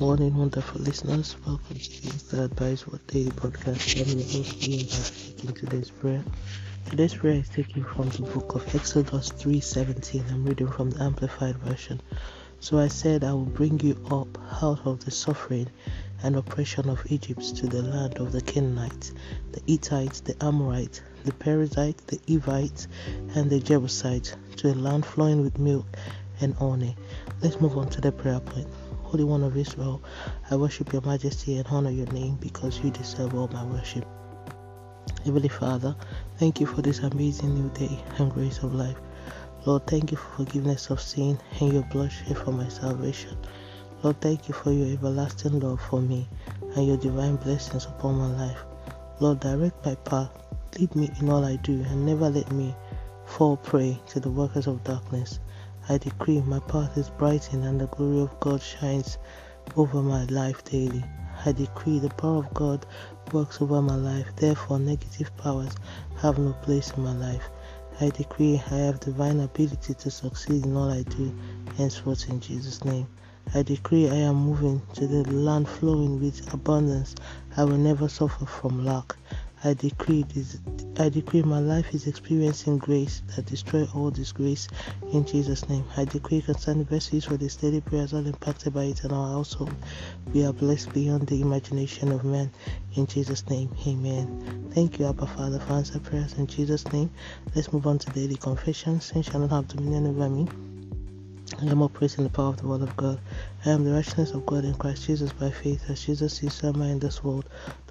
morning, wonderful listeners. Welcome to the Instant Advice What Daily Podcast. I'm your host, Ian taking today's prayer. Today's prayer is taken from the book of Exodus 3:17. I'm reading from the Amplified Version. So I said, I will bring you up out of the suffering and oppression of Egypt to the land of the Canaanites, the Hittites, the Amorites, the Perizzites, the Hivites, and the Jebusites, to a land flowing with milk and honey. Let's move on to the prayer point. Holy One of Israel, I worship your majesty and honor your name because you deserve all my worship. Heavenly Father, thank you for this amazing new day and grace of life. Lord, thank you for forgiveness of sin and your blood shed for my salvation. Lord, thank you for your everlasting love for me and your divine blessings upon my life. Lord, direct my path, lead me in all I do, and never let me fall prey to the workers of darkness. I decree my path is brightened and the glory of God shines over my life daily. I decree the power of God works over my life, therefore, negative powers have no place in my life. I decree I have divine ability to succeed in all I do, henceforth in Jesus' name. I decree I am moving to the land flowing with abundance. I will never suffer from lack. I decree this, I decree my life is experiencing grace that destroy all disgrace in Jesus' name. I decree concerning verses for the steady prayers all impacted by it and our household. We are blessed beyond the imagination of man. In Jesus' name, Amen. Thank you, Abba Father, for answer prayers in Jesus' name. Let's move on to daily confession. Sin shall not have dominion over me. I am operating the power of the Word of God. I am the righteousness of God in Christ Jesus by faith, as Jesus is Sama in this world.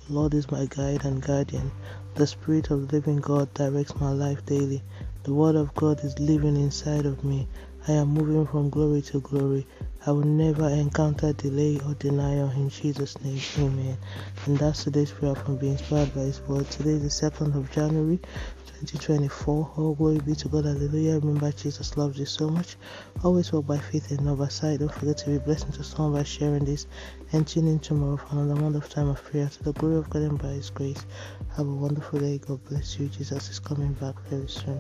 Lord is my guide and guardian. The Spirit of the living God directs my life daily. The Word of God is living inside of me. I am moving from glory to glory. I will never encounter delay or denial in Jesus' name. Amen. And that's today's prayer from being inspired by His Word. Today is the 2nd of January 2024. All glory be to God. Hallelujah. Remember, Jesus loves you so much. Always walk by faith and not by sight. Don't forget to be blessed to someone by sharing this. And tune in tomorrow for another wonderful time of prayer to the glory of God and by His grace. Have a wonderful day. God bless you. Jesus is coming back very soon.